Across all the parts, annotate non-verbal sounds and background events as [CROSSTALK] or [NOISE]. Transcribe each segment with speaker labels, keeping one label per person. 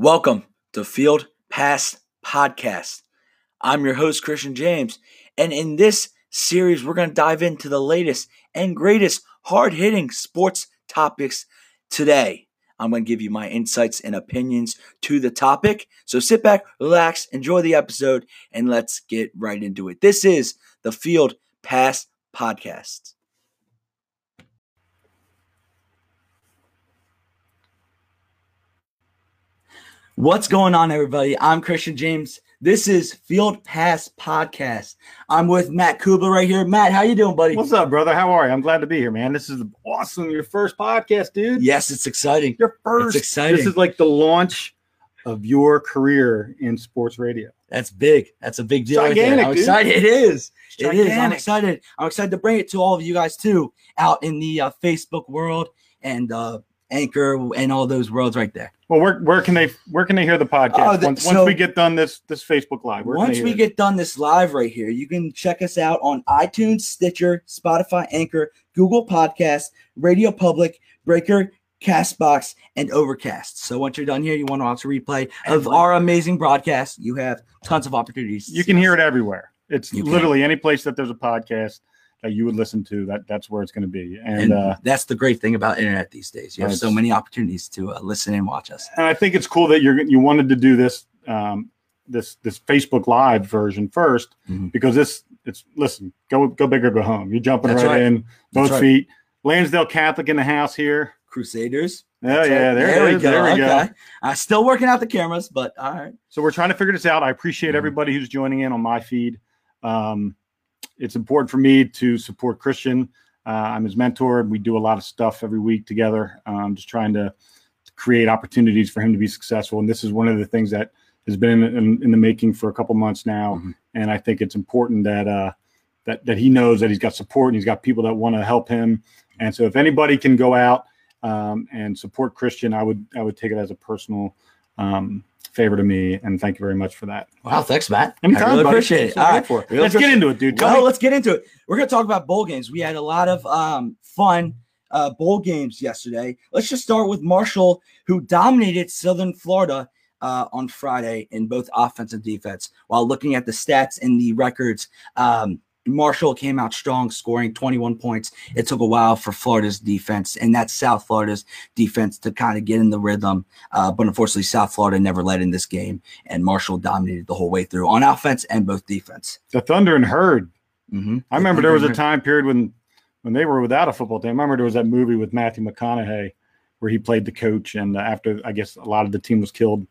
Speaker 1: Welcome to Field Pass Podcast. I'm your host, Christian James, and in this series, we're going to dive into the latest and greatest hard hitting sports topics today. I'm going to give you my insights and opinions to the topic. So sit back, relax, enjoy the episode, and let's get right into it. This is the Field Pass Podcast. What's going on, everybody? I'm Christian James. This is Field Pass Podcast. I'm with Matt Kubler right here. Matt, how you doing, buddy?
Speaker 2: What's up, brother? How are you? I'm glad to be here, man. This is awesome. Your first podcast, dude.
Speaker 1: Yes, it's exciting.
Speaker 2: Your first.
Speaker 1: It's exciting.
Speaker 2: This is like the launch of your career in sports radio.
Speaker 1: That's big. That's a big deal. right
Speaker 2: gigantic,
Speaker 1: I'm
Speaker 2: dude.
Speaker 1: excited. It is.
Speaker 2: It's
Speaker 1: It is. I'm excited. I'm excited to bring it to all of you guys too, out in the uh, Facebook world and uh, Anchor and all those worlds right there.
Speaker 2: Well, where where can they where can they hear the podcast
Speaker 1: Oh, the-
Speaker 2: once,
Speaker 1: so-
Speaker 2: once we get done this this Facebook live?
Speaker 1: Once we
Speaker 2: it?
Speaker 1: get done this live right here, you can check us out on iTunes, Stitcher, Spotify, Anchor, Google Podcasts, Radio Public, Breaker, Castbox, and Overcast. So once you're done here, you want to watch a replay of our amazing broadcast. You have tons of opportunities.
Speaker 2: you can hear it everywhere. It's
Speaker 1: You can.
Speaker 2: literally any place that there's a podcast that you would listen to. That that's where it's going to be. And,
Speaker 1: And
Speaker 2: uh,
Speaker 1: that's the great thing about internet these days. You have so many opportunities to uh, listen and watch us.
Speaker 2: and I think it's cool that you're you wanted to do this um, this this Facebook Live version 1st
Speaker 1: Mhm.
Speaker 2: because this it's listen go go big or go home. You're jumping right,
Speaker 1: right.
Speaker 2: in both
Speaker 1: right.
Speaker 2: feet. Lansdale Catholic in the house here.
Speaker 1: Crusaders.
Speaker 2: Oh yeah,
Speaker 1: right.
Speaker 2: there, it is. There we go.
Speaker 1: Okay. Uh, still working out the cameras, but all right.
Speaker 2: So we're trying to figure this out. I appreciate
Speaker 1: Mhm.
Speaker 2: everybody who's joining in on my feed. Um, it's important for me to support Christian. Uh, I'm his mentor. And we do a lot of stuff every week together. I'm just trying to create opportunities for him to be successful. And this is one of the things that has been in, in, in the making for a couple months now.
Speaker 1: Mhm.
Speaker 2: And I think it's important that uh, that that he knows that he's got support and he's got people that want to help him. And so if anybody can go out um, and support Christian, I would I would take it as a personal um, favor to me. And thank you very much for that.
Speaker 1: Wow, thanks, Matt.
Speaker 2: Anytime,
Speaker 1: I really
Speaker 2: buddy.
Speaker 1: appreciate it. All right.
Speaker 2: for. Let's get into it, dude. Tell
Speaker 1: Well,
Speaker 2: me-
Speaker 1: let's get into it. We're going to talk about bowl games. We had a lot of um, fun uh, bowl games yesterday. Let's just start with Marshall, who dominated Southern Florida uh, on Friday in both offense and defense. While looking at the stats and the records, um, Marshall came out strong, scoring 21 points. It took a while for Florida's defense and that's South Florida's defense to kind of get in the rhythm. Uh, but unfortunately, South Florida never led in this game, and Marshall dominated the whole way through on offense and both defense.
Speaker 2: the Thundering Herd.
Speaker 1: Mm-hmm.
Speaker 2: I remember there was a time period when when they were without a football team. I remember there was that movie with Matthew McConaughey where he played the coach, and uh, after I guess a lot of the team was killed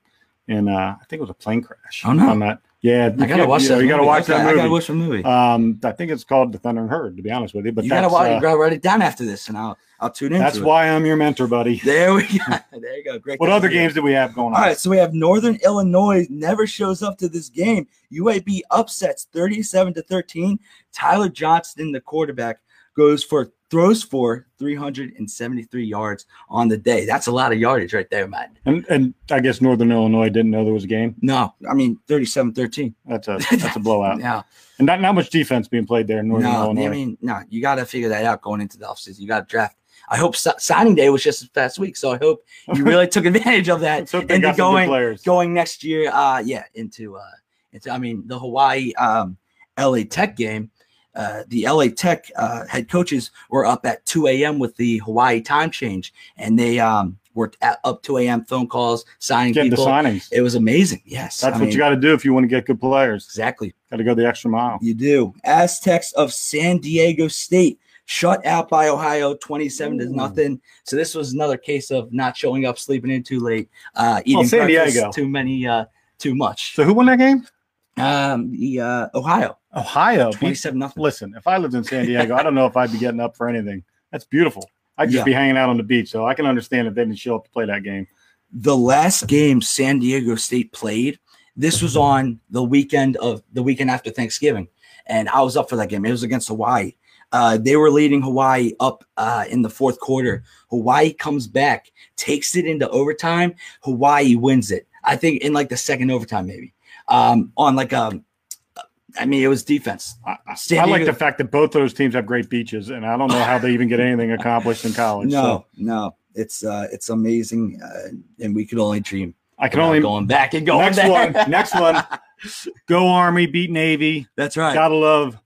Speaker 2: in uh, I think it was a plane crash.
Speaker 1: Oh, no.
Speaker 2: On that, yeah,
Speaker 1: I gotta watch
Speaker 2: you,
Speaker 1: that.
Speaker 2: You gotta
Speaker 1: movie.
Speaker 2: watch that
Speaker 1: I gotta
Speaker 2: movie.
Speaker 1: watch the movie.
Speaker 2: Um, I think it's called The Thundering Herd. To be honest with you, but
Speaker 1: you gotta watch.
Speaker 2: uh,
Speaker 1: you gotta write it down after this, and I'll I'll tune in.
Speaker 2: that's why I'm your mentor, buddy. [LAUGHS]
Speaker 1: There we go. [LAUGHS] There you go. Great.
Speaker 2: What other games do we have going on?
Speaker 1: All right, so we have Northern Illinois never shows up to this game. UAB upsets 37 to 13. Tyler Johnston, the quarterback, goes for throws for 373 yards on the day. That's a lot of yardage right there, man.
Speaker 2: And and I guess Northern Illinois didn't know there was a game.
Speaker 1: No, I mean 37 13.
Speaker 2: That's a [LAUGHS] that's a blowout.
Speaker 1: Yeah.
Speaker 2: And not not much defense being played there in Northern
Speaker 1: no,
Speaker 2: Illinois.
Speaker 1: I mean, no, you got to figure that out going into the offseason. You got to draft. I hope si- signing day was just this past week, so I hope you really took [LAUGHS] advantage of that.
Speaker 2: Let's hope they
Speaker 1: and
Speaker 2: got
Speaker 1: then
Speaker 2: some good
Speaker 1: going going next year, uh, yeah, into uh, into I mean the Hawaii um, LA Tech game. Uh, the LA Tech uh, head coaches were up at 2 a.m. with the Hawaii time change, and they um, were at, up 2 a.m. phone calls, signing
Speaker 2: Getting the signings.
Speaker 1: It was amazing. Yes,
Speaker 2: That's
Speaker 1: I
Speaker 2: what
Speaker 1: mean,
Speaker 2: you got to do if you want to get good players.
Speaker 1: exactly.
Speaker 2: Got to go the extra mile.
Speaker 1: You do. Aztecs of San Diego State shut out by Ohio 27 to nothing. So this was another case of not showing up, sleeping in too late, uh, eating
Speaker 2: San Diego.
Speaker 1: too many, uh, too much.
Speaker 2: So who won that game?
Speaker 1: Um, the uh, Ohio
Speaker 2: Ohio.
Speaker 1: 27 nothing.
Speaker 2: Listen, if I lived in San Diego, I don't know if I'd be getting up for anything. That's beautiful. I'd just
Speaker 1: Yeah.
Speaker 2: be hanging out on the beach. So I can understand if they didn't show up to play that game.
Speaker 1: The last game San Diego State played, this was on the weekend of the weekend after Thanksgiving, and I was up for that game. It was against Hawaii. Uh, they were leading Hawaii up uh, in the fourth quarter. Hawaii comes back, takes it into overtime. Hawaii wins it. I think in like the second overtime, maybe. Um, on like um, I mean, it was defense.
Speaker 2: I, I-
Speaker 1: San
Speaker 2: I like
Speaker 1: Diego-
Speaker 2: the fact that both those teams have great beaches, and I don't know how they even get anything accomplished in college.
Speaker 1: No,
Speaker 2: So
Speaker 1: no, it's uh, it's amazing, uh, and we could only dream.
Speaker 2: I can only
Speaker 1: going back and going
Speaker 2: next
Speaker 1: there.
Speaker 2: one. Next one. [LAUGHS] Go Army, beat Navy.
Speaker 1: That's right.
Speaker 2: Gotta love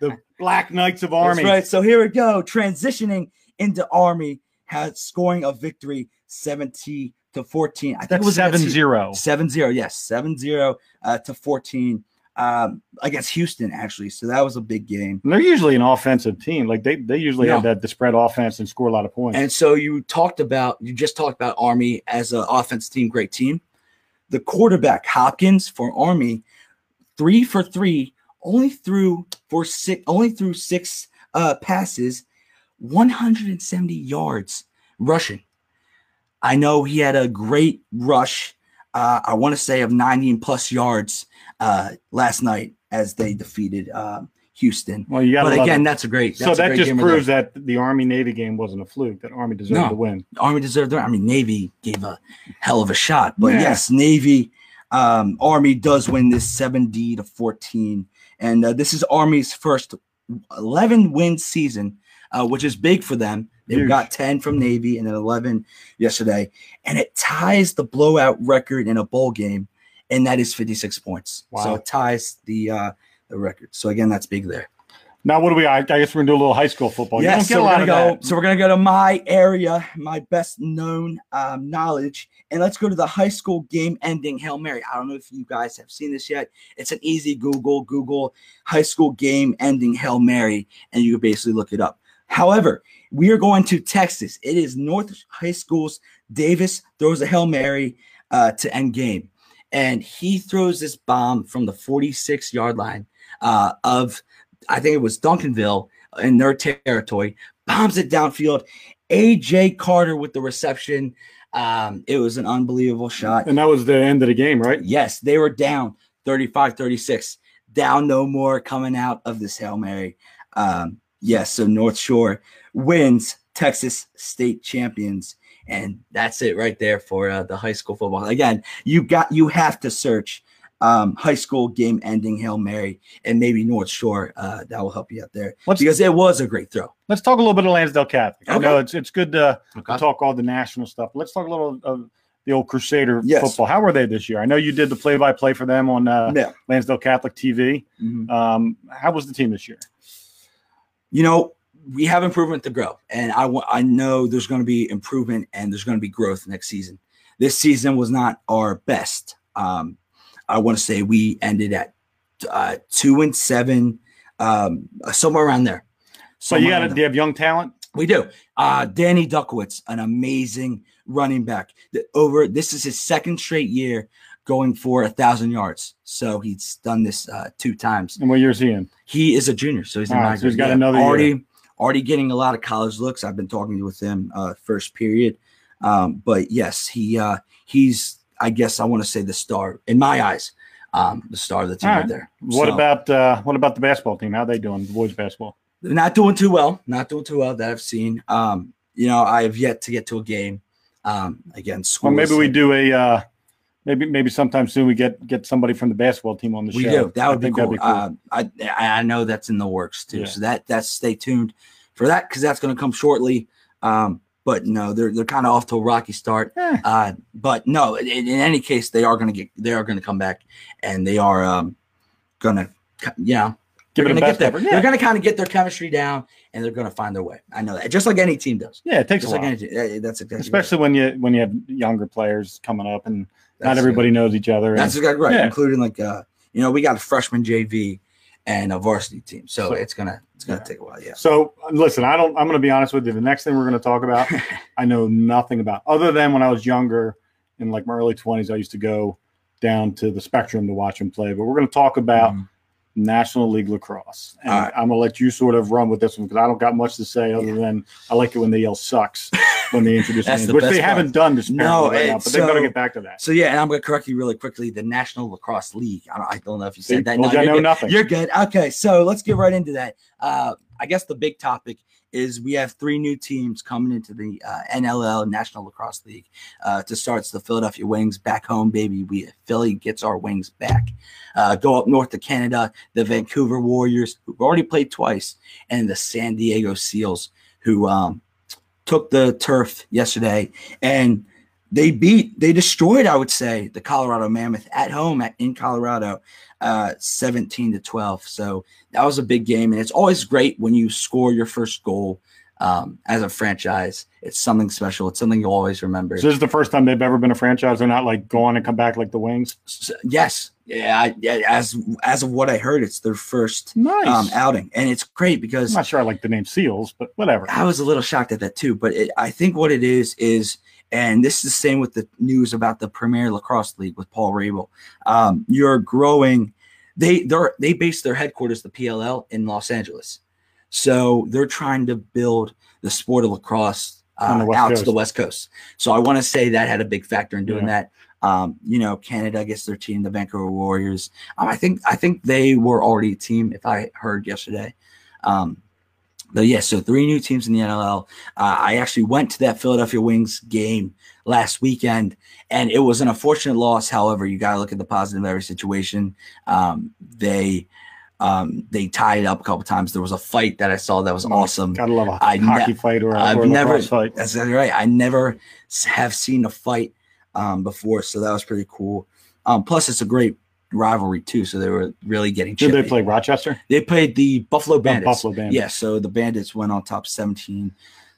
Speaker 2: the Black Knights of Army.
Speaker 1: That's right. So here we go. Transitioning into Army has scoring a victory 70 to 14. I think
Speaker 2: That's
Speaker 1: it was
Speaker 2: seven zero.
Speaker 1: 7 0. Yes, 7 0 uh, to 14 um, against Houston, actually. So that was a big game.
Speaker 2: And they're usually an offensive team. Like they, they usually have that the spread offense and score a lot of points.
Speaker 1: And so you talked about, you just talked about Army as an offense team, great team. The quarterback, Hopkins for Army, three for three, only threw for six, only threw six uh, passes, 170 yards rushing. I know he had a great rush. Uh, I want to say of 90 plus yards uh, last night as they defeated uh, Houston.
Speaker 2: well, you got
Speaker 1: But again, that's a great.
Speaker 2: So
Speaker 1: that's a
Speaker 2: that
Speaker 1: great
Speaker 2: just
Speaker 1: the-
Speaker 2: proves that the Army Navy game wasn't a fluke. That Army deserved
Speaker 1: No.
Speaker 2: to win.
Speaker 1: Army deserved it. I mean, Navy gave a hell of a shot, but
Speaker 2: Yeah.
Speaker 1: yes, Navy, um, Army does win this 7D to 14, and uh, this is Army's first 11 win season, uh, which is big for them. They
Speaker 2: Huge.
Speaker 1: got 10 from Navy and then 11 yesterday, and it ties the blowout record in a bowl game, and that is 56 points. So it ties the uh, the record. So again, that's big there.
Speaker 2: Now, what do we? I, guess we're gonna do a little high school football.
Speaker 1: Yeah, so we're gonna go.
Speaker 2: that.
Speaker 1: So we're gonna go to my area, my best known um, knowledge, and let's go to the high school game-ending hail mary. I don't know if you guys have seen this yet. It's an easy Google. Google high school game-ending hail mary, and you can basically look it up. However, we are going to Texas. It is North High School's Davis throws a hail mary uh, to end game, and he throws this bomb from the 46 yard line uh, of I think it was Duncanville in their territory, bombs it downfield. AJ Carter with the reception. Um, it was an unbelievable shot.
Speaker 2: And that was the end of the game, right?
Speaker 1: Yes, they were down 35 36, down no more coming out of this Hail Mary. Um, yes, so North Shore wins Texas State champions. And that's it right there for uh, the high school football. Again, you got you have to search um, high school game ending Hail Mary and maybe North Shore. Uh, that will help you out there
Speaker 2: Let's
Speaker 1: because it was a great throw.
Speaker 2: let's talk a little bit of Lansdale Catholic. I know it's it's good to
Speaker 1: Okay.
Speaker 2: talk all the national stuff. Let's talk a little of the old Crusader
Speaker 1: Yes.
Speaker 2: football. How were they this year? I know you did the play by play for them on uh,
Speaker 1: Yeah.
Speaker 2: Lansdale Catholic TV.
Speaker 1: Mhm.
Speaker 2: Um, how was the team this year?
Speaker 1: You know, we have improvement to grow, and I I know there's going to be improvement and there's going to be growth next season. This season was not our best. Um, I want to say we ended at uh, two and seven, um, somewhere around there.
Speaker 2: So you got
Speaker 1: there.
Speaker 2: you have young talent.
Speaker 1: We do. Uh, Danny Duckwitz, an amazing running back. The, over this is his second straight year going for a thousand yards. So he's done this uh, two times.
Speaker 2: And what year's he in?
Speaker 1: He is a junior, so he's in
Speaker 2: right, so he's got another year.
Speaker 1: already already getting a lot of college looks. I've been talking with him uh, first period, um, but yes, he uh, he's I guess I want to say the star in my eyes, um, the star of the team right
Speaker 2: right.
Speaker 1: there.
Speaker 2: What
Speaker 1: So,
Speaker 2: about uh, what about the basketball team? How are they doing? The boys basketball.
Speaker 1: they're not doing too well? Not doing too well that I've seen. Um, you know, I have yet to get to a game. Um, again, school.
Speaker 2: Well, maybe we do a uh, maybe maybe sometime soon we get get somebody from the basketball team on the show.
Speaker 1: We
Speaker 2: show.
Speaker 1: do. That
Speaker 2: I
Speaker 1: would be cool.
Speaker 2: that'd cool.
Speaker 1: Uh, I I know that's in the works too.
Speaker 2: Yeah.
Speaker 1: So that that's stay tuned for that because that's going to come shortly. Um, but no, they're they're kind of off to a rocky start.
Speaker 2: Eh.
Speaker 1: Uh, but no, in, in any case, they are going to get they are going to come back and they are um going to you know
Speaker 2: Give
Speaker 1: they're going to get
Speaker 2: best
Speaker 1: there. They're going to kind of get their chemistry down and they're going to find their way. I know that just like any team does.
Speaker 2: yeah, it takes
Speaker 1: Just
Speaker 2: a
Speaker 1: like
Speaker 2: while.
Speaker 1: any team. That's exactly right.
Speaker 2: especially when you when you have younger players coming up and not everybody knows each other. and-
Speaker 1: That's right,
Speaker 2: Yeah.
Speaker 1: including like uh, you know, we got a freshman JV and a varsity team, so,
Speaker 2: So-
Speaker 1: it's gonna it's gonna
Speaker 2: Yeah.
Speaker 1: take a while. Yeah,
Speaker 2: so listen, I don't. I'm going to be honest with you. The next thing we're going to talk about, [LAUGHS] I know nothing about other than when I was younger, in like my early 20s, I used to go down to the Spectrum to watch them play. But we're going to talk about
Speaker 1: Mhm.
Speaker 2: National League Lacrosse, and
Speaker 1: right.
Speaker 2: I'm going to let you sort of run with this one because I don't got much to say other than I like it when they yell "sucks" when they introduce [LAUGHS] names,
Speaker 1: the
Speaker 2: which they
Speaker 1: part.
Speaker 2: haven't done this
Speaker 1: No,
Speaker 2: right now, but they're gonna get back to that.
Speaker 1: So yeah, and I'm gonna correct you really quickly. The National Lacrosse League. I don't, I don't know if you said that.
Speaker 2: told you I know
Speaker 1: good.
Speaker 2: nothing.
Speaker 1: You're good. Okay, so let's get right into that. Uh, I guess the big topic is we have three new teams coming into the uh, NLL National Lacrosse League uh, to start. It's the Philadelphia Wings back home, baby. We Philly gets our wings back. Uh, go up north to Canada, the Vancouver Warriors, who've already played twice, and the San Diego Seals, who um, took the turf yesterday and they beat, they destroyed, I would say, the Colorado Mammoth at home at, in Colorado, uh, 17 to 12. So that was a big game. And it's always great when you score your first goal um, as a franchise. It's something special. It's something you'll always remember.
Speaker 2: So this is the first time they've ever been a franchise. They're not like go on and come back like the Wings.
Speaker 1: So, yes, yeah, I, yeah. As as of what I heard, it's their first
Speaker 2: Nice.
Speaker 1: um, outing, and it's great because
Speaker 2: I'm not sure I like the name Seals, but whatever.
Speaker 1: I was a little shocked at that too. But it, I think what it is is, and this is the same with the news about the Premier Lacrosse League with Paul Rabil. Um, you're growing. They they they base their headquarters, the PLL, in Los Angeles, so they're trying to build the sport of lacrosse uh, out to the West Coast. So I want to say that had a big factor in doing
Speaker 2: Yeah.
Speaker 1: that. Um, you know, Canada gets their team, the Vancouver Warriors. Um, I think I think they were already a team, if I heard yesterday. Um, but yeah, so three new teams in the NLL. Uh, I actually went to that Philadelphia Wings game last weekend, and it was an unfortunate loss. However, you got to look at the positive in every situation. Um, they um, they tied up a couple times. There was a fight that I saw that was awesome.
Speaker 2: Gotta love a
Speaker 1: I ne-
Speaker 2: hockey fight or a,
Speaker 1: I've
Speaker 2: or
Speaker 1: never-
Speaker 2: fight.
Speaker 1: That's right. I never have seen a fight um, before, so that was pretty cool. Um, plus, it's a great rivalry too. So they were really getting.
Speaker 2: Did they play Rochester?
Speaker 1: They played the Buffalo Bandits.
Speaker 2: Buffalo Bandits.
Speaker 1: Yeah, so the Bandits went on top 17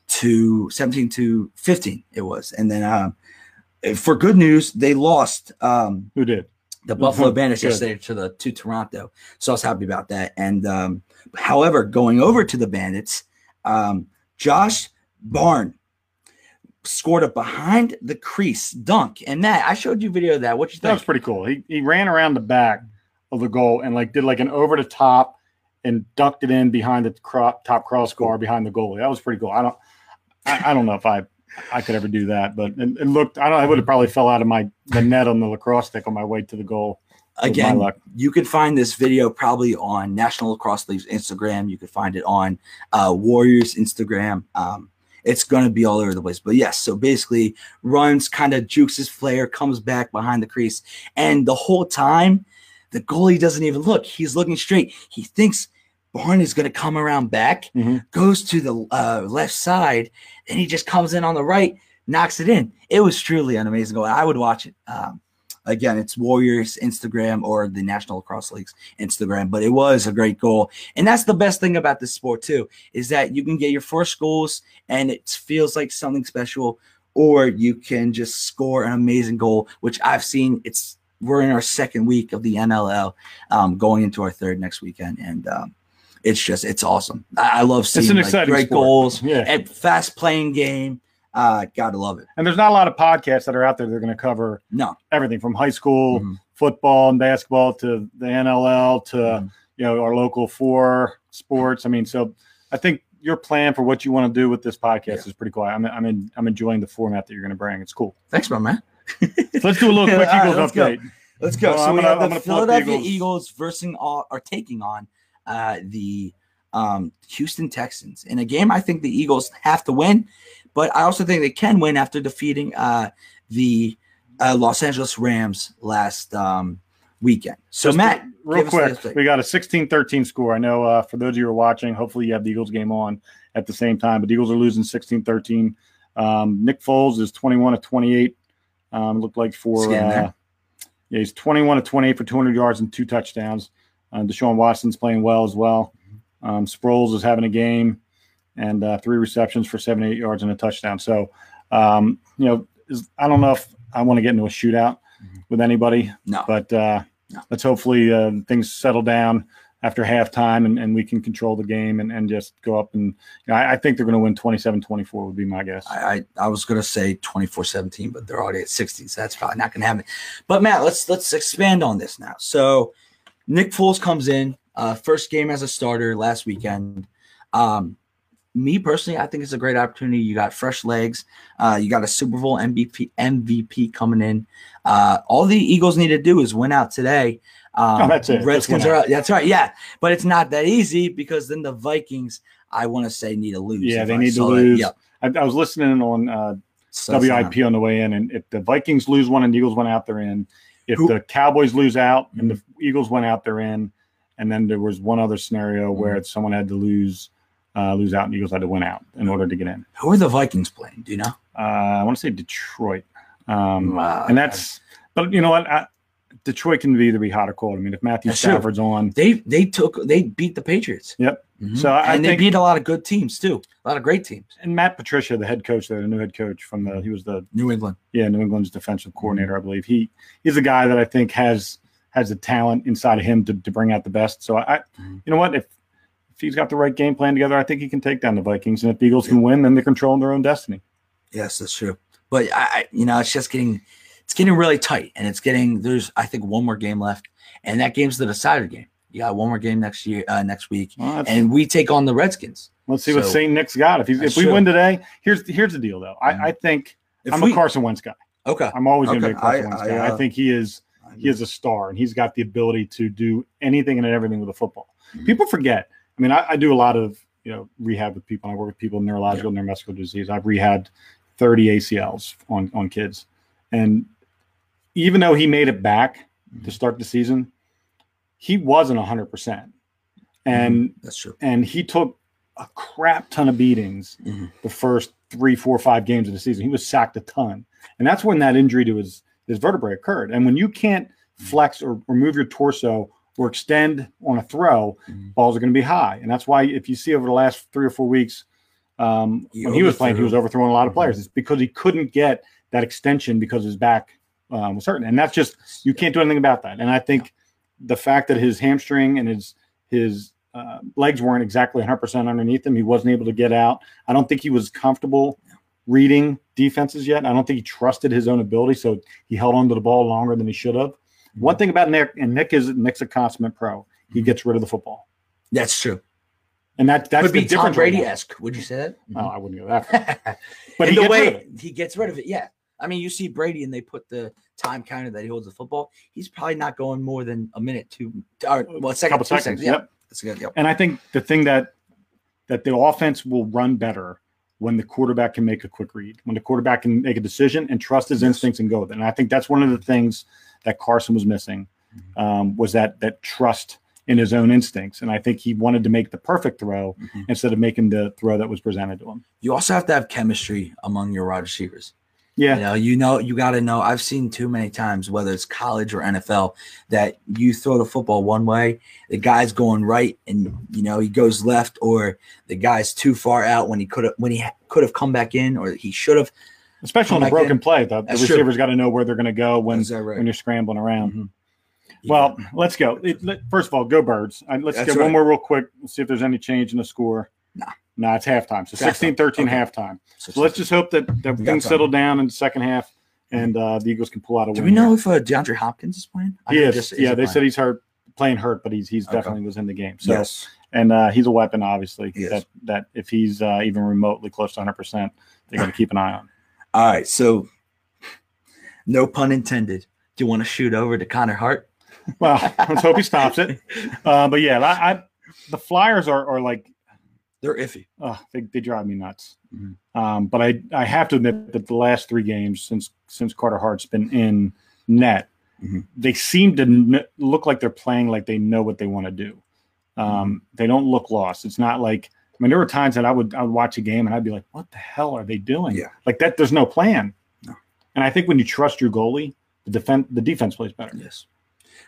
Speaker 1: to 17 to 15 it was. And then um for good news, they lost um
Speaker 2: Who did?
Speaker 1: the Buffalo [LAUGHS] Bandits
Speaker 2: good.
Speaker 1: yesterday to the to Toronto. So I was happy about that. And um however, going over to the Bandits, um Josh Byrne scored a behind the crease dunk. And Matt, I showed you video of that. What you think?
Speaker 2: That was pretty cool. He he ran around the back of the goal and like did like an over the top and dunked it in behind the cro- top crossbar behind the goalie. That was pretty cool. I don't I, I don't know if I I could ever do that, but it, it looked I don't I would have probably fell out of my the net on the lacrosse stick on my way to the goal.
Speaker 1: Again, you can find this video probably on National Lacrosse League's Instagram. You can find it on uh, Warriors Instagram. Um, it's going to be all over the place. But yes, so basically runs, kind of jukes his flare, comes back behind the crease. And the whole time, the goalie doesn't even look. He's looking straight. He thinks Byrne is going to come around back,
Speaker 2: Mhm.
Speaker 1: goes to the uh, left side, and he just comes in on the right, knocks it in. It was truly an amazing goal. I would watch it. Um, again, it's Warriors Instagram or the National Lacrosse League's Instagram, but it was a great goal. And that's the best thing about this sport too, is that you can get your first goals and it feels like something special, or you can just score an amazing goal, which I've seen. It's we're in our second week of the NLL, um, going into our third next weekend, and um, it's just it's awesome. I, love seeing like, great
Speaker 2: sport.
Speaker 1: goals
Speaker 2: Yeah.
Speaker 1: and fast playing game. Uh, gotta love it.
Speaker 2: And there's not a lot of podcasts that are out there that are going to cover
Speaker 1: No,
Speaker 2: everything from high school
Speaker 1: Mhm.
Speaker 2: football and basketball to the NLL to
Speaker 1: Mhm.
Speaker 2: you know our local four sports. I mean, so I think your plan for what you want to do with this podcast
Speaker 1: Yeah.
Speaker 2: is pretty cool. I'm I'm in, I'm enjoying the format that you're going to bring. It's cool.
Speaker 1: thanks, my man.
Speaker 2: So let's do a little [LAUGHS] quick
Speaker 1: All right,
Speaker 2: Eagles
Speaker 1: let's go.
Speaker 2: update.
Speaker 1: Let's go. So
Speaker 2: I'm
Speaker 1: we
Speaker 2: gonna-
Speaker 1: have the
Speaker 2: gonna pull up the
Speaker 1: Philadelphia
Speaker 2: Eagles.
Speaker 1: Eagles versus all are taking on uh, the um, Houston Texans in a game. I think the Eagles have to win, but I also think they can win after defeating uh, the uh, Los Angeles Rams last um, weekend. So
Speaker 2: Just
Speaker 1: Matt,
Speaker 2: real
Speaker 1: give us the
Speaker 2: quick, we got a 16-13 score. I know uh, for those of you who are watching, hopefully you have the Eagles game on at the same time. But the Eagles are losing 16-13. Um, Nick Foles is 21 to 28. Um, looked like for
Speaker 1: He's getting there.
Speaker 2: uh, yeah, he's 21 to 28 for 200 yards and two touchdowns. Uh, Deshaun Watson's playing well as well. Um, Sproles is having a game and uh, three receptions for 78 yards and a touchdown. So, um, you know, I don't know if I want to get into a shootout
Speaker 1: Mhm.
Speaker 2: with anybody,
Speaker 1: no,
Speaker 2: but uh,
Speaker 1: No.
Speaker 2: let's hopefully uh, things settle down after halftime and, and we can control the game and, and just go up and you know, I, I think they're going to win 27-24 would be my guess.
Speaker 1: I, I I was gonna say 24-17, but they're already at 60, so that's probably not gonna happen. But Matt, let's let's expand on this now. So Nick Foles comes in, uh, first game as a starter last weekend. Um, me personally, I think it's a great opportunity. You got fresh legs. Uh, you got a Super Bowl MVP MVP coming in. Uh, all the Eagles need to do is win out today. Um,
Speaker 2: Oh, that's it.
Speaker 1: Redskins are
Speaker 2: out.
Speaker 1: That's right. Yeah, but it's not that easy because then the Vikings, I want to say, need to lose.
Speaker 2: Yeah, they
Speaker 1: I
Speaker 2: need to
Speaker 1: that.
Speaker 2: lose.
Speaker 1: Yep.
Speaker 2: I, I was listening on uh,
Speaker 1: So it's not-
Speaker 2: WIP on the way in, and if the Vikings lose one and the Eagles went out, they're in. If
Speaker 1: Who-
Speaker 2: the Cowboys lose out and the Eagles went out, they're in. And then there was one other scenario where
Speaker 1: Mm-hmm.
Speaker 2: someone had to lose, uh, lose out, and Eagles had to win out in order to get in.
Speaker 1: Who are the Vikings playing? Do you know?
Speaker 2: Uh, I want to say Detroit. Um,
Speaker 1: Wow.
Speaker 2: and that's, but you know what? I, Detroit can either be hot or cold. I mean, if Matthew
Speaker 1: That's true.
Speaker 2: Stafford's on,
Speaker 1: they they took they beat the Patriots.
Speaker 2: Yep.
Speaker 1: Mhm.
Speaker 2: So I-
Speaker 1: and they
Speaker 2: think-
Speaker 1: beat a lot of good teams too. A lot of great teams.
Speaker 2: and Matt Patricia, the head coach there, the new head coach from the, he was the
Speaker 1: New England.
Speaker 2: yeah New England's defensive coordinator, I believe. He he's a guy that I think has has the talent inside of him to, to bring out the best. So I,
Speaker 1: Mhm.
Speaker 2: you know what, if if he's got the right game plan together, I think he can take down the Vikings. And if the Eagles can win, then they're controlling their own destiny.
Speaker 1: Yes, that's true. But I, I you know, it's just getting it's getting really tight, and it's getting there's I think one more game left, and that game's the decider game. You got one more game next year, uh, next week,
Speaker 2: Well,
Speaker 1: and we take on the Redskins.
Speaker 2: let's see what Saint Nick's got. If he's, if we
Speaker 1: true.
Speaker 2: win today, here's here's the deal though. I, I think
Speaker 1: If
Speaker 2: I'm
Speaker 1: we,
Speaker 2: a Carson Wentz guy.
Speaker 1: okay,
Speaker 2: I'm always going to be a Carson
Speaker 1: I-
Speaker 2: Wentz
Speaker 1: I,
Speaker 2: guy. I
Speaker 1: uh,
Speaker 2: think he is he is a star and he's got the ability to do anything and everything with a football.
Speaker 1: Mhm.
Speaker 2: People forget. I mean, I, I do a lot of you know rehab with people. I work with people with neurological and neuromuscular disease. I've rehabbed 30 ACLs on on kids, and even though he made it back to start the season, he wasn't 100 percent, and
Speaker 1: that's true.
Speaker 2: and he took a crap ton of beatings
Speaker 1: Mhm.
Speaker 2: the first three, four, five games of the season. He was sacked a ton, and that's when that injury to his his vertebrae occurred. And when you can't flex or, or move your torso or extend on a throw,
Speaker 1: Mhm.
Speaker 2: balls are going to be high. And that's why if you see over the last three or four weeks, um,
Speaker 1: He
Speaker 2: when he was playing, he was overthrowing a lot of players. It's because he couldn't get that extension because his back um, was hurting, and that's just you can't do anything about that. And I think the fact that his hamstring and his his uh, legs weren't exactly 100% underneath him, he wasn't able to get out. I don't think he was comfortable reading defenses yet. I don't think he trusted his own ability, so he held on to the ball longer than he should have. One thing about Nick, and Nick is Nick's a consummate pro. He gets rid of the football,
Speaker 1: That's true.
Speaker 2: and that that's
Speaker 1: Could
Speaker 2: the
Speaker 1: be Tom
Speaker 2: difference.
Speaker 1: Brady esque. Would you say that?
Speaker 2: Oh, I wouldn't go that. Far. [LAUGHS] But he
Speaker 1: the
Speaker 2: gets
Speaker 1: way
Speaker 2: rid of it.
Speaker 1: he gets rid of it, yeah. I mean, you see Brady and they put the time counter that he holds the football. He's probably not going more than a minute, two, or well, a second,
Speaker 2: couple
Speaker 1: two
Speaker 2: seconds.
Speaker 1: Yeah,
Speaker 2: Yep.
Speaker 1: that's good. Yep.
Speaker 2: And I think the thing that that the offense will run better when the quarterback can make a quick read, when the quarterback can make a decision and trust his
Speaker 1: Yes.
Speaker 2: instincts and go with it. And I think that's one of the things that Carson was missing
Speaker 1: Mm-hmm.
Speaker 2: um, was that that trust in his own instincts. And I think he wanted to make the perfect throw
Speaker 1: Mhm.
Speaker 2: instead of making the throw that was presented to him.
Speaker 1: You also have to have chemistry among your wide receivers.
Speaker 2: Yeah.
Speaker 1: You know, you know, you got to know. I've seen too many times, whether it's college or NFL, that you throw the football one way, the guy's going right, and you know he goes left, or the guy's too far out when he could have when he could have come back in, or he should have.
Speaker 2: Especially on a broken
Speaker 1: in.
Speaker 2: play, the, the receivers got to know where they're going to go when
Speaker 1: right?
Speaker 2: when you're scrambling around.
Speaker 1: Mhm.
Speaker 2: Well, let's go. It, let, first of all, go birds. Let's
Speaker 1: That's
Speaker 2: get
Speaker 1: right.
Speaker 2: one more real quick. See if there's any change in the score.
Speaker 1: Nah.
Speaker 2: No, it's halftime. So
Speaker 1: It's halftime.
Speaker 2: 16 13
Speaker 1: Okay.
Speaker 2: halftime. So let's just hope that, that things settle down in the second half and uh, the Eagles can pull out a
Speaker 1: Do
Speaker 2: win.
Speaker 1: Do we know
Speaker 2: here.
Speaker 1: if uh, DeAndre Hopkins is playing? I
Speaker 2: He is.
Speaker 1: just-
Speaker 2: yeah,
Speaker 1: he
Speaker 2: they said he's hurt, playing hurt, but he's he's
Speaker 1: Okay.
Speaker 2: definitely was in the game. So
Speaker 1: yes.
Speaker 2: and uh, he's a weapon, obviously.
Speaker 1: He is.
Speaker 2: That that if he's uh, even remotely close to 100, percent they got to keep an eye on.
Speaker 1: All right. So, no pun intended. Do you want to shoot over to Connor Hart?
Speaker 2: Well, let's hope he stops it. [LAUGHS] Uh, but yeah, I, I the Flyers are are like
Speaker 1: They're iffy.
Speaker 2: oh, they, they drive me nuts.
Speaker 1: Mhm.
Speaker 2: Um, but I, I have to admit that the last three games since since Carter Hart's been in net,
Speaker 1: Mhm.
Speaker 2: they seem to n- look like they're playing like they know what they want to do. Um, They don't look lost. It's not like I mean there were times that I would I would watch a game and I'd be like, what the hell are they doing?
Speaker 1: Yeah.
Speaker 2: Like that. There's no plan.
Speaker 1: No.
Speaker 2: And I think when you trust your goalie, the defense the defense plays better.
Speaker 1: Yes.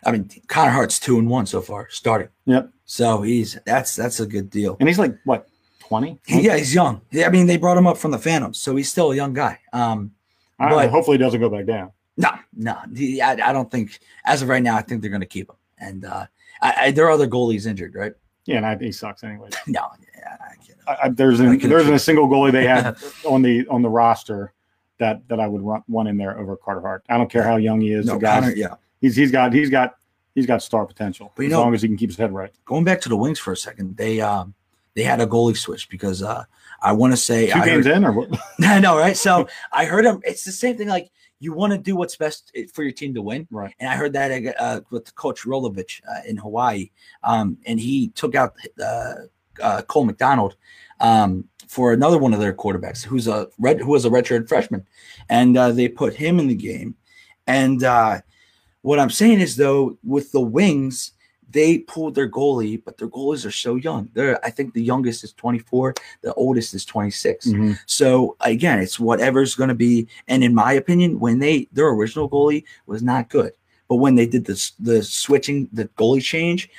Speaker 1: I mean, Connor Hart's two and one so far, starting.
Speaker 2: Yep.
Speaker 1: So he's that's that's a good deal.
Speaker 2: And he's like what twenty?
Speaker 1: Yeah, he's young. Yeah, I mean, they brought him up from the Phantoms, so he's still a young guy. Um,
Speaker 2: I don't know,
Speaker 1: but-
Speaker 2: hopefully he doesn't go back down.
Speaker 1: no, no, he, I, I don't think as of right now. I think they're going to keep him. And uh, I, I, there are other goalies injured, right?
Speaker 2: Yeah, and I, he sucks anyway. [LAUGHS]
Speaker 1: No, yeah, I.
Speaker 2: I, there's an, there's a single goalie they have [LAUGHS] on the on the roster that that I would run one in there over Carter Hart. I don't care how young he is.
Speaker 1: No,
Speaker 2: the guy,
Speaker 1: Connor, yeah.
Speaker 2: He's he's got he's got he's got star potential
Speaker 1: But
Speaker 2: as
Speaker 1: know-
Speaker 2: long as he can keep his head right.
Speaker 1: Going back to the Wings for a second, they um they had a goalie switch because uh I want to say
Speaker 2: Two
Speaker 1: I
Speaker 2: games
Speaker 1: heard,
Speaker 2: in or [LAUGHS] what?
Speaker 1: I know, right? So I heard him. It's the same thing. Like you want to do what's best for your team to win.
Speaker 2: Right.
Speaker 1: And I heard that uh, with Coach Rolovich uh, in Hawaii, um, and he took out uh, uh, Cole McDonald um, for another one of their quarterbacks, who's a red, who was a redshirt freshman, and uh, they put him in the game. And uh, what I'm saying is, though, with the Wings, they pulled their goalie, but their goalies are so young. They're I think the youngest is 24, the oldest is 26.
Speaker 2: Mhm.
Speaker 1: So again, it's whatever's going to be. And in my opinion, when they their original goalie was not good, but when they did this the switching the goalie change,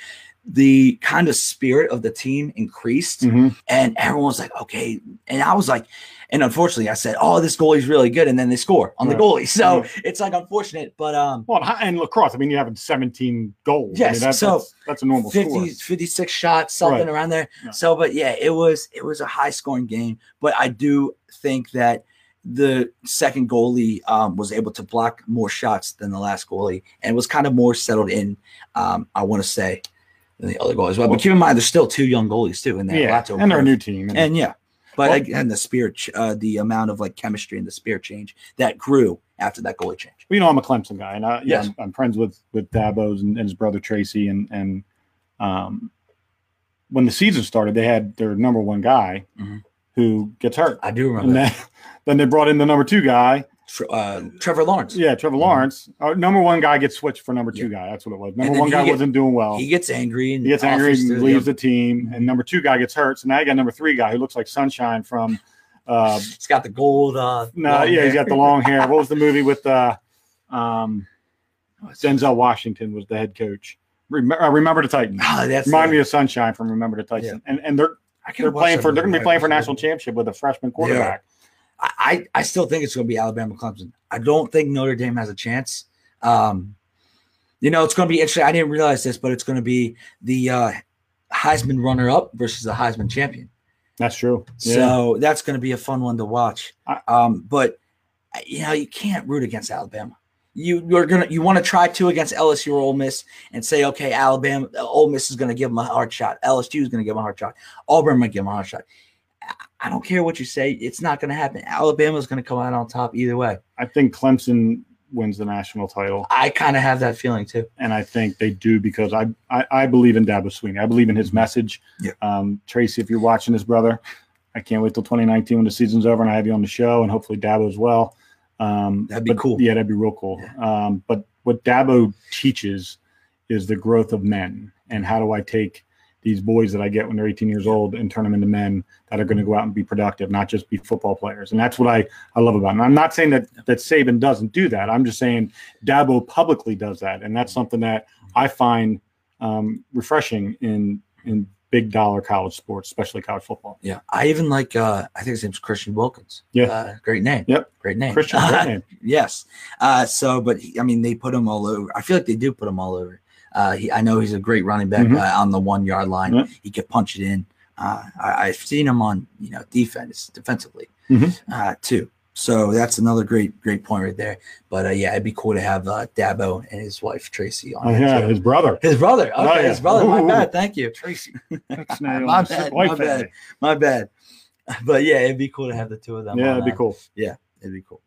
Speaker 1: the kind of spirit of the team increased,
Speaker 2: Mhm.
Speaker 1: and everyone was like, okay. And I was like, and unfortunately, I said, oh, this goalie's really good, and then they score on the goalie. [LAUGHS] So it's like unfortunate, but um.
Speaker 2: Well, and- lacrosse. I mean, you're having 17 goals. I
Speaker 1: Yes,
Speaker 2: mean, that's,
Speaker 1: so
Speaker 2: that's, that's a normal
Speaker 1: 50,
Speaker 2: score.
Speaker 1: 56 shots, something
Speaker 2: Right.
Speaker 1: around there.
Speaker 2: Yeah.
Speaker 1: So, but yeah, it was it was a high scoring game. But I do think that the second goalie um, was able to block more shots than the last goalie, and was kind of more settled in. Um, I want to say than the other goalies. Well,
Speaker 2: Well-
Speaker 1: but keep in mind, there's still two young goalies too, and they have a
Speaker 2: Yeah,
Speaker 1: lot to
Speaker 2: and they're a new team. And,
Speaker 1: And yeah, but
Speaker 2: Well-
Speaker 1: again, the spirit, ch- uh, the amount of like chemistry and the spirit change that grew after that goalie change.
Speaker 2: you know, I'm a Clemson guy, and I, yeah,
Speaker 1: Yes.
Speaker 2: I'm, I'm friends with with Dabo's and, and his brother Tracy, and and um, when the season started, they had their number one guy
Speaker 1: Mhm.
Speaker 2: who gets hurt,
Speaker 1: I do remember that.
Speaker 2: then [LAUGHS] then they brought in the number two guy,
Speaker 1: uh, Trevor Lawrence.
Speaker 2: yeah, Trevor Lawrence. Our number one guy gets switched for number two guy. That's what it was. Number one guy
Speaker 1: get-
Speaker 2: wasn't doing well.
Speaker 1: He gets angry and
Speaker 2: He gets angry and leaves the team, and number two guy gets hurt. So now you got number three guy who looks like Sunshine from. Uh,
Speaker 1: He's got the gold. Uh,
Speaker 2: no, yeah, he's got the long hair. What was the movie with uh, um, Denzel Washington was the head coach. Rem- uh, Remember the Titans.
Speaker 1: Ah, that's
Speaker 2: Remind
Speaker 1: the-
Speaker 2: me of Sunshine from Remember the Titans, and and they're
Speaker 1: I
Speaker 2: they're playing for they're going to be playing for national championship with a freshman quarterback.
Speaker 1: I, I I still think it's going to be Alabama Clemson. I don't think Notre Dame has a chance. Um, you know, it's going to be interesting. I didn't realize this, but it's going to be the uh, Heisman runner up versus the Heisman champion.
Speaker 2: That's true. Yeah.
Speaker 1: So that's going to be a fun one to watch. Um, but you know, you can't root against Alabama. You you're gonna you want to try to against LSU or Ole Miss and say, okay, Alabama, Ole Miss is going to give them a hard shot. LSU is going to give them a hard shot. Auburn might give them a hard shot. I- don't care what you say; it's not going to happen. Alabama is going to come out on top either way.
Speaker 2: I think Clemson wins the national title,
Speaker 1: I kind of have that feeling too.
Speaker 2: and I think they do because I I, I believe in Dabo Swinney. I believe in his message.
Speaker 1: Yeah.
Speaker 2: Um, Tracy, if you're watching this, brother, I can't wait till 2019 when the season's over and I have you on the show, and hopefully Dabo as well. Um,
Speaker 1: That'd be
Speaker 2: but-
Speaker 1: cool.
Speaker 2: Yeah, that'd be real cool. Um, but what Dabo teaches is the growth of men and how do I take these boys that I get when they're 18 years old and turn them into men that are going to go out and be productive, not just be football players. And that's what I, I love about it. And I'm not saying that that Saban doesn't do that. I'm just saying Dabo publicly does that, and that's something that I find um, refreshing in in big dollar college sports, especially college football.
Speaker 1: Yeah, I even like. uh I think his name's Christian Wilkins.
Speaker 2: Yeah.
Speaker 1: uh, great name.
Speaker 2: Yep.
Speaker 1: great name.
Speaker 2: Christian, great [LAUGHS] name.
Speaker 1: Yes. Uh, so, but he, I mean, they put him all over. I feel like they do put him all over. Uh, he, I know he's a great running back
Speaker 2: Mhm.
Speaker 1: uh, on the one yard line.
Speaker 2: Yeah.
Speaker 1: He could punch it in. Uh, I, I've seen him on you know defense defensively
Speaker 2: Mhm.
Speaker 1: uh, too. So that's another great great point right there. But uh, yeah, it'd be cool to have uh, Dabo and his wife Tracy on.
Speaker 2: Oh, yeah,
Speaker 1: too.
Speaker 2: his brother.
Speaker 1: his brother. Okay,
Speaker 2: Oh, yeah.
Speaker 1: his brother. My bad. Thank you.
Speaker 2: Tracy. [LAUGHS]
Speaker 1: My bad, my bad. My [LAUGHS] bad. But yeah, it'd be cool to have the two of them.
Speaker 2: Yeah, that'd be cool.
Speaker 1: It'd be cool.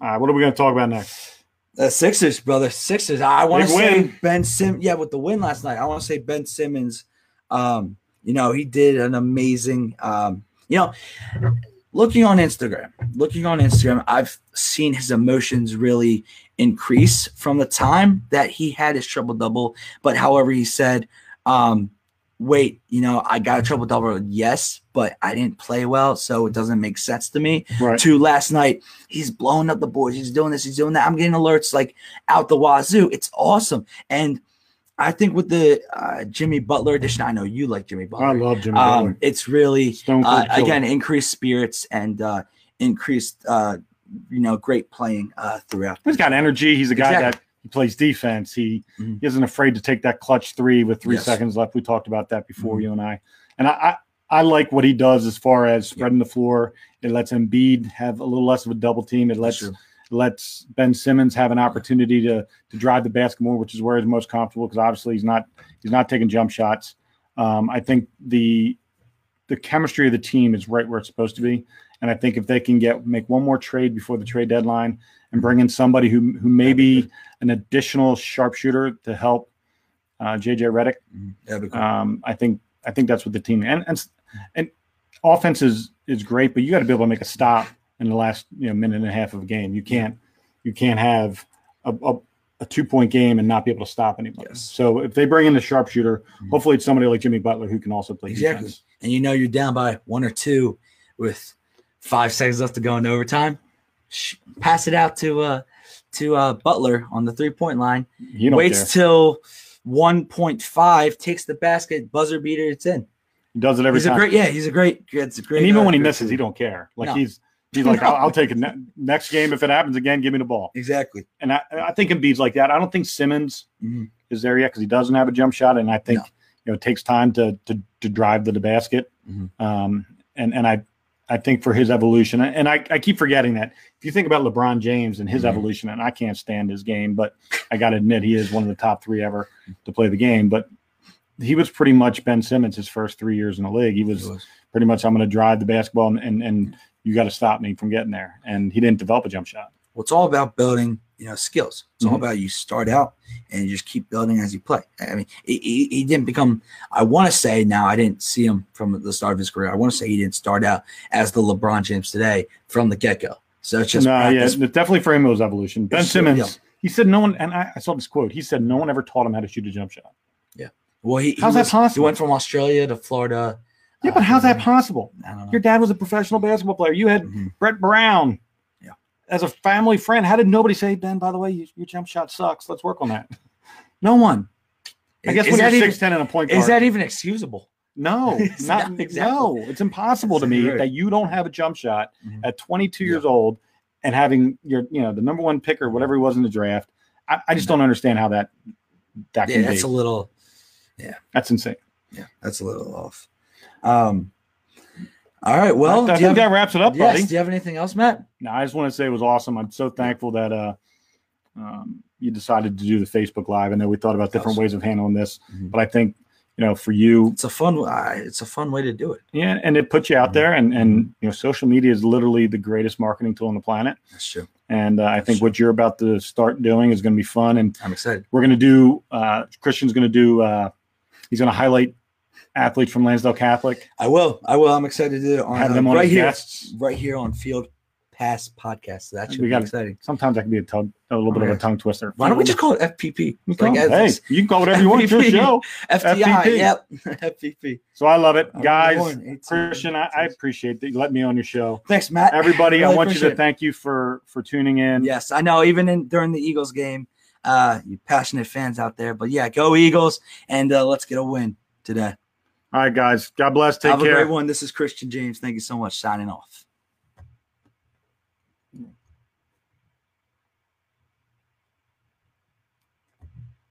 Speaker 2: All right, what are we going to talk about next?
Speaker 1: The Sixers, brother. Sixers. I want to say
Speaker 2: win.
Speaker 1: Ben Sim. Yeah, with the win last night, I want to say Ben Simmons. Um, you know, he did an amazing. Um, you know, looking on Instagram, looking on Instagram, I've seen his emotions really increase from the time that he had his triple double. But however, he said, um, "Wait, you know, I got a triple double. Yes, but I didn't play well, so it doesn't make sense to me."
Speaker 2: Right.
Speaker 1: to last night. He's blowing up the boards. He's doing this. He's doing that. I'm getting alerts like out the wazoo. It's awesome. And I think with the uh, Jimmy Butler edition, I know you like Jimmy Butler.
Speaker 2: I love Jimmy
Speaker 1: Um,
Speaker 2: Butler.
Speaker 1: it's really uh, again increased spirits and uh, increased uh, you know great playing uh, throughout.
Speaker 2: He's got energy. He's a guy
Speaker 1: Exactly.
Speaker 2: that he plays defense. He,
Speaker 1: Mhm.
Speaker 2: he isn't afraid to take that clutch three with three
Speaker 1: Yes.
Speaker 2: seconds left. We talked about that before,
Speaker 1: Mhm.
Speaker 2: you and I. And I, I, I like what he does as far as spreading the floor. It lets Embiid have a little less of a double team. It lets lets Ben Simmons have an opportunity to to drive the basket more, which is where he's most comfortable because obviously he's not he's not taking jump shots. Um, I think the the chemistry of the team is right where it's supposed to be, and I think if they can get make one more trade before the trade deadline and bring in somebody who who may be an additional sharpshooter to help uh, JJ Redick.
Speaker 1: That'd be cool.
Speaker 2: um, I think I think that's what the team and and and offense is is great, but you got to be able to make a stop in the last you know minute and a half of a game. You can't you can't have a, a, a two point game and not be able to stop anybody.
Speaker 1: Yes.
Speaker 2: So if they bring in the sharpshooter,
Speaker 1: Mhm.
Speaker 2: hopefully it's somebody like Jimmy Butler who can also play
Speaker 1: Exactly.
Speaker 2: defense.
Speaker 1: And you know you're down by one or two with five seconds left to go into overtime. Sh- pass it out to uh to uh Butler on the three point line.
Speaker 2: You
Speaker 1: Waits
Speaker 2: care.
Speaker 1: till 1.5, takes the basket, buzzer beater, it's in.
Speaker 2: He does it every
Speaker 1: he's a
Speaker 2: time.
Speaker 1: great, yeah, he's a great, it's a great.
Speaker 2: and even
Speaker 1: uh,
Speaker 2: when he misses, he don't care. Like
Speaker 1: No.
Speaker 2: he's he's like, I'll, I'll take it ne- next game if it happens again. Give me the ball.
Speaker 1: exactly.
Speaker 2: And I, I think Embiid's like that. I don't think Simmons
Speaker 1: Mhm.
Speaker 2: is there yet because he doesn't have a jump shot, and I think
Speaker 1: No.
Speaker 2: you know it takes time to to, to drive to the basket.
Speaker 1: Mhm.
Speaker 2: Um, and and I I think for his evolution, and I, I keep forgetting that if you think about LeBron James and his
Speaker 1: Mhm.
Speaker 2: evolution, and I can't stand his game, but I got to admit he is one of the top three ever to play the game. But he was pretty much Ben Simmons his first three years in the league. He was
Speaker 1: was-
Speaker 2: pretty much I'm going to drive the basketball and and, and you got to stop me from getting there. And he didn't develop a jump shot.
Speaker 1: Well, it's all about building, you know, skills. It's all
Speaker 2: Mhm.
Speaker 1: about you start out and you just keep building as you play. I mean, he, he, didn't become. I want to say now I didn't see him from the start of his career. I want to say he didn't start out as the LeBron James today from the get go. So it's just
Speaker 2: no, yeah, definitely for him it was evolution. Ben
Speaker 1: It's-
Speaker 2: Simmons,
Speaker 1: yeah.
Speaker 2: he said no one, and I, I saw this quote. He said no one ever taught him how to shoot a jump shot. Yeah.
Speaker 1: Well, he, he
Speaker 2: How's that
Speaker 1: was- He went from Australia to Florida.
Speaker 2: Yeah, but
Speaker 1: Uh,
Speaker 2: how's that possible?
Speaker 1: I don't know.
Speaker 2: Your dad was a professional basketball player. You had
Speaker 1: Mhm.
Speaker 2: Brett Brown. As a family friend, how did nobody say, Ben, by the way, you, your jump shot sucks. Let's work on that? No one. I guess
Speaker 1: is
Speaker 2: when
Speaker 1: that
Speaker 2: you're
Speaker 1: even-
Speaker 2: 6'10 and a point guard.
Speaker 1: Is that even excusable?
Speaker 2: no, [LAUGHS]
Speaker 1: It's
Speaker 2: not,
Speaker 1: not exactly.
Speaker 2: no. It's impossible to me
Speaker 1: right.
Speaker 2: that you don't have a jump shot
Speaker 1: Mhm.
Speaker 2: at 22
Speaker 1: Yeah.
Speaker 2: years old and having your, you know, the number one pick or whatever he was in the draft. I, I just don't understand how that that
Speaker 1: Yeah, that's
Speaker 2: be.
Speaker 1: a little.
Speaker 2: Yeah that's insane.
Speaker 1: Yeah, that's a little off. Um. All right. Well,
Speaker 2: I, I think
Speaker 1: have,
Speaker 2: that wraps it up,
Speaker 1: yes.
Speaker 2: buddy.
Speaker 1: Do you have anything else, Matt?
Speaker 2: No, I just want to say it was awesome. I'm so thankful that uh, um, you decided to do the Facebook Live. I know we thought about different
Speaker 1: Awesome.
Speaker 2: ways of handling this,
Speaker 1: Mhm.
Speaker 2: but I think you know for you,
Speaker 1: It's a fun. Uh, it's a fun way to do it.
Speaker 2: yeah, and it puts you out
Speaker 1: Mhm.
Speaker 2: there, and and you know, social media is literally the greatest marketing tool on the planet.
Speaker 1: That's true.
Speaker 2: And uh, I think what you're about to start doing is going to be fun, and
Speaker 1: I'm excited.
Speaker 2: we're going to do. Uh, Christian's going to do. Uh, he's going to highlight athletes from Lansdale Catholic,
Speaker 1: I will. I will. I'm excited to do it on,
Speaker 2: have
Speaker 1: uh,
Speaker 2: them on
Speaker 1: right here,
Speaker 2: guests.
Speaker 1: right here on Field Pass Podcast. So that should
Speaker 2: We
Speaker 1: be
Speaker 2: got it.
Speaker 1: exciting.
Speaker 2: Sometimes that can be a, tug, a little bit of a tongue twister.
Speaker 1: Why don't we just call it FPP? Like, uh,
Speaker 2: hey, you can call whatever you want. It's your
Speaker 1: FPP.
Speaker 2: show.
Speaker 1: FTI.
Speaker 2: FPP.
Speaker 1: Yep. [LAUGHS] FPP.
Speaker 2: So I love it,
Speaker 1: I'm
Speaker 2: guys.
Speaker 1: 18.
Speaker 2: Christian, I, I appreciate that you let me on your show.
Speaker 1: Thanks, Matt.
Speaker 2: Everybody, I want you to
Speaker 1: it.
Speaker 2: thank you for for tuning in.
Speaker 1: Yes, I know. Even in during the Eagles game, uh, you passionate fans out there. But yeah, go Eagles, and uh, let's get a win today.
Speaker 2: All right, guys. God bless. Take
Speaker 1: Have
Speaker 2: care.
Speaker 1: Have a great one. This is Christian James. Thank you so much. Signing off.